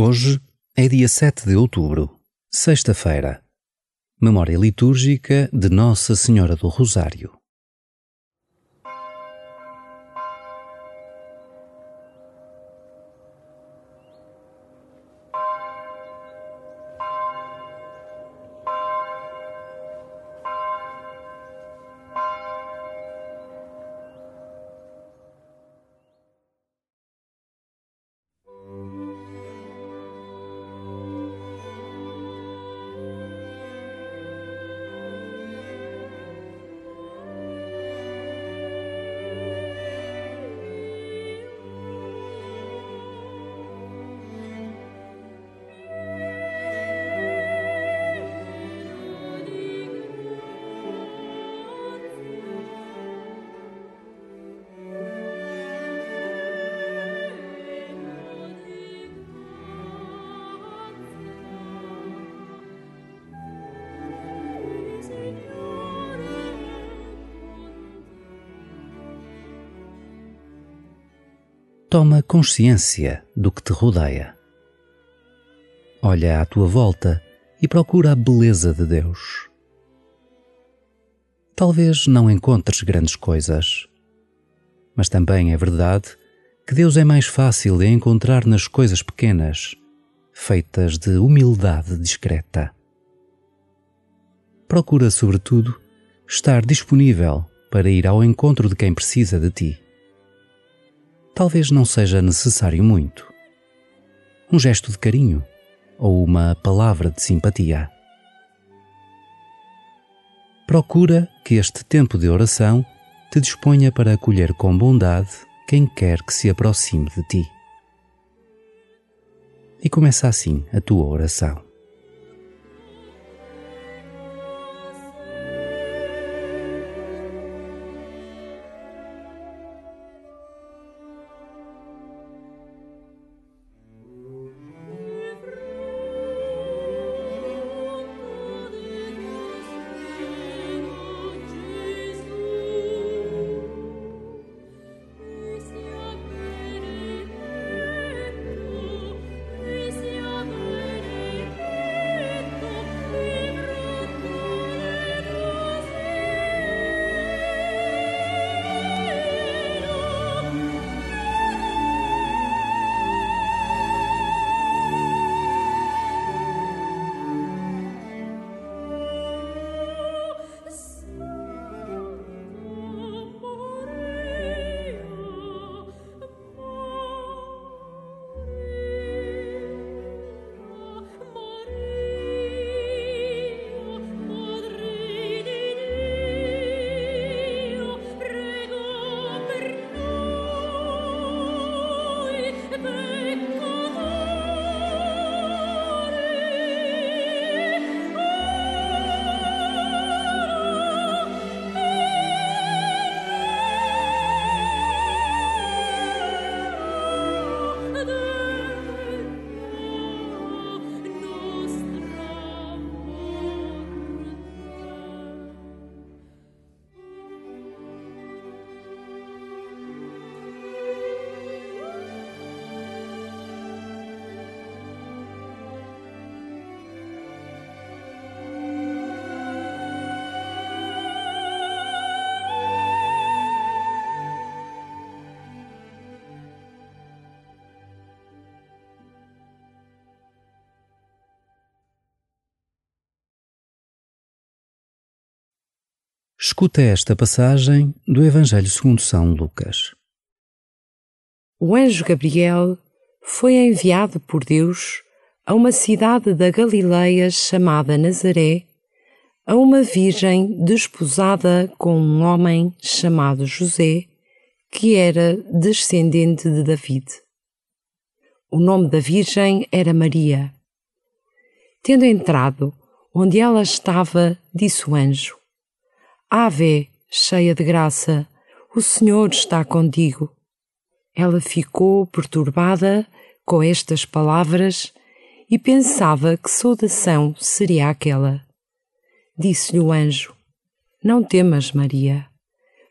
Hoje é dia 7 de outubro, sexta-feira. Memória litúrgica de Nossa Senhora do Rosário. Toma consciência do que te rodeia. Olha à tua volta e procura a beleza de Deus. Talvez não encontres grandes coisas, mas também é verdade que Deus é mais fácil de encontrar nas coisas pequenas, feitas de humildade discreta. Procura, sobretudo, estar disponível para ir ao encontro de quem precisa de ti talvez não seja necessário muito. Um gesto de carinho ou uma palavra de simpatia. Procura que este tempo de oração te disponha para acolher com bondade quem quer que se aproxime de ti. E começa assim a tua oração. Escuta esta passagem do Evangelho segundo São Lucas. O anjo Gabriel foi enviado por Deus a uma cidade da Galileia chamada Nazaré, a uma virgem desposada com um homem chamado José, que era descendente de David. O nome da virgem era Maria. Tendo entrado onde ela estava, disse o anjo: Ave, cheia de graça, o Senhor está contigo. Ela ficou perturbada com estas palavras e pensava que saudação seria aquela. Disse-lhe o anjo: Não temas, Maria,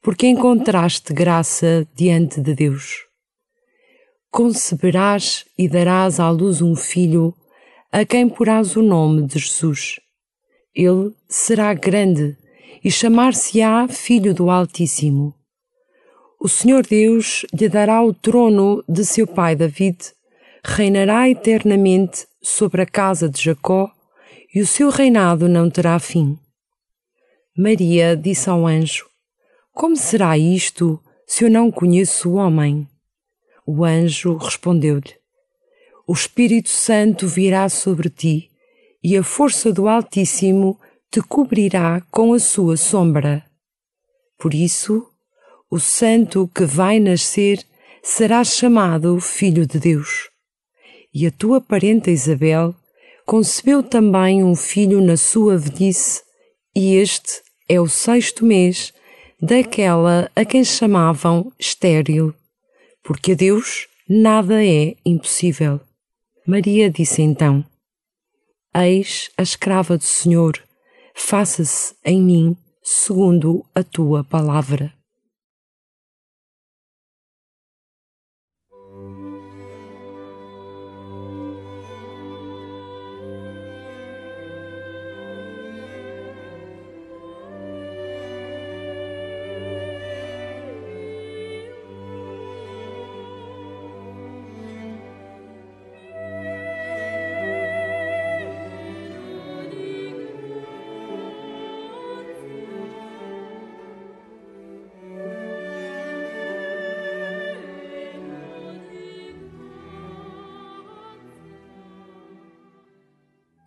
porque encontraste graça diante de Deus. conceberás e darás à luz um filho, a quem porás o nome de Jesus. Ele será grande e chamar-se-á Filho do Altíssimo. O Senhor Deus lhe dará o trono de seu pai David, reinará eternamente sobre a casa de Jacó e o seu reinado não terá fim. Maria disse ao anjo: Como será isto se eu não conheço o homem? O anjo respondeu-lhe: O Espírito Santo virá sobre ti e a força do Altíssimo te cobrirá com a sua sombra. Por isso, o santo que vai nascer será chamado Filho de Deus. E a tua parenta Isabel concebeu também um filho na sua velhice, e este é o sexto mês daquela a quem chamavam estéril, porque a Deus nada é impossível. Maria disse então: Eis a escrava do Senhor, faça-se em mim segundo a tua palavra.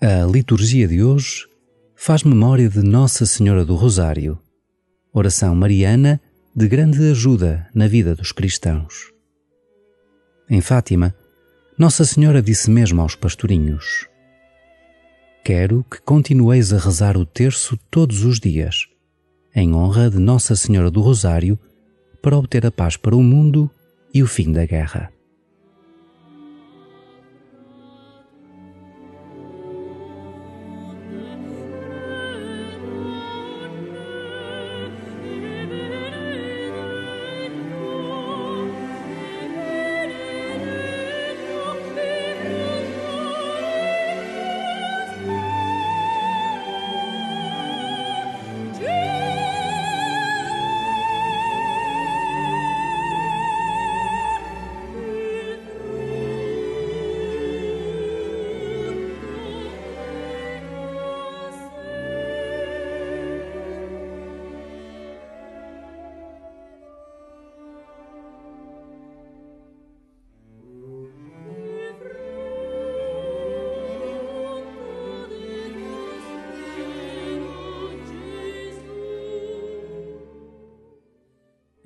A liturgia de hoje faz memória de Nossa Senhora do Rosário, oração mariana de grande ajuda na vida dos cristãos. Em Fátima, Nossa Senhora disse mesmo aos pastorinhos: Quero que continueis a rezar o terço todos os dias, em honra de Nossa Senhora do Rosário, para obter a paz para o mundo e o fim da guerra.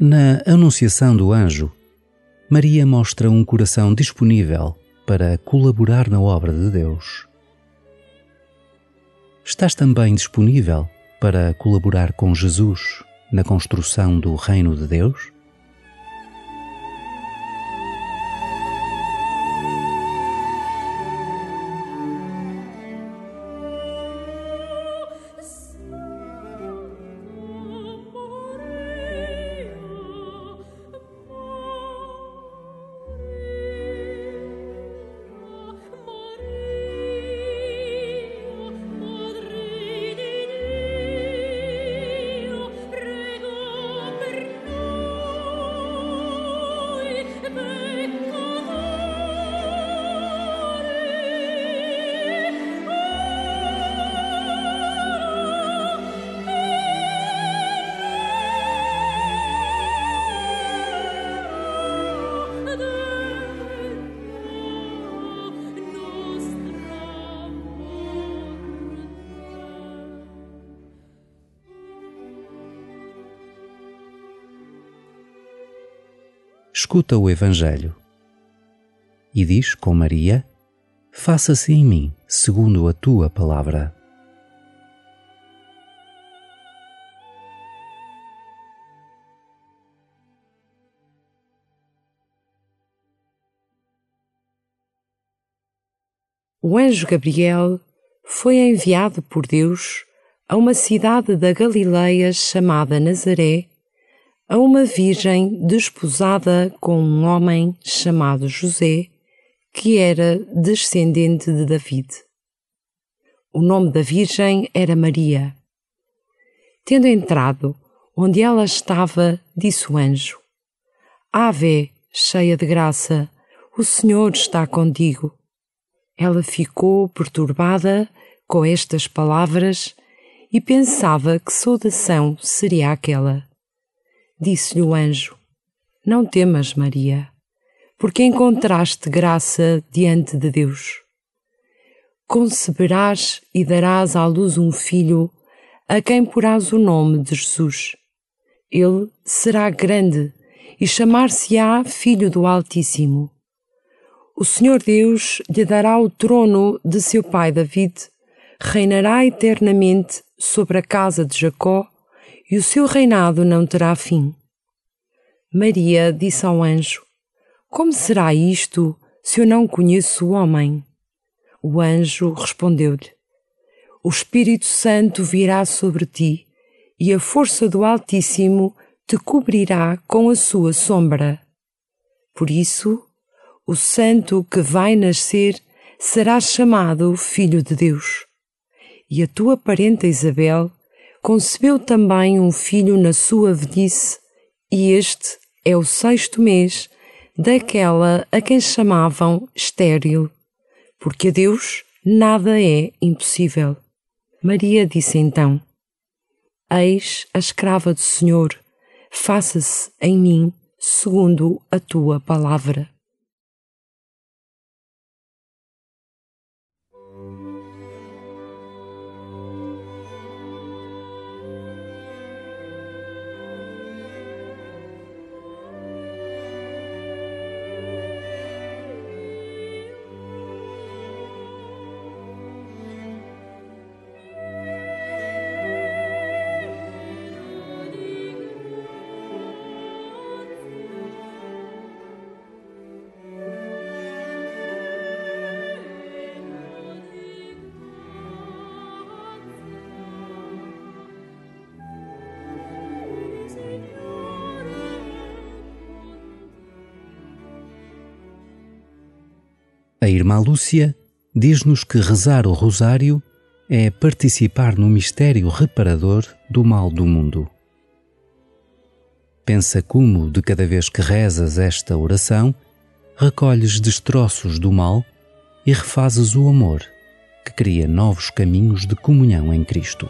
Na Anunciação do Anjo, Maria mostra um coração disponível para colaborar na obra de Deus. Estás também disponível para colaborar com Jesus na construção do Reino de Deus? Escuta o Evangelho e diz com Maria: Faça-se em mim segundo a tua palavra. O anjo Gabriel foi enviado por Deus a uma cidade da Galileia chamada Nazaré a uma virgem desposada com um homem chamado José, que era descendente de David. O nome da virgem era Maria. Tendo entrado onde ela estava, disse o anjo: Ave, cheia de graça, o Senhor está contigo. Ela ficou perturbada com estas palavras e pensava que saudação seria aquela. Disse-lhe o anjo: Não temas, Maria, porque encontraste graça diante de Deus. Conceberás e darás à luz um filho, a quem porás o nome de Jesus. Ele será grande e chamar-se-á Filho do Altíssimo. O Senhor Deus lhe dará o trono de seu pai David, reinará eternamente sobre a casa de Jacó e o seu reinado não terá fim. Maria disse ao anjo: Como será isto se eu não conheço o homem? O anjo respondeu-lhe: O Espírito Santo virá sobre ti e a força do Altíssimo te cobrirá com a sua sombra. Por isso, o santo que vai nascer será chamado Filho de Deus e a tua parenta Isabel concebeu também um filho na sua velhice, e este é o sexto mês daquela a quem chamavam estéril, porque a Deus nada é impossível. Maria disse então: Eis a escrava do Senhor, faça-se em mim segundo a tua palavra. A irmã Lúcia diz-nos que rezar o rosário é participar no mistério reparador do mal do mundo. Pensa como, de cada vez que rezas esta oração, recolhes destroços do mal e refazes o amor que cria novos caminhos de comunhão em Cristo.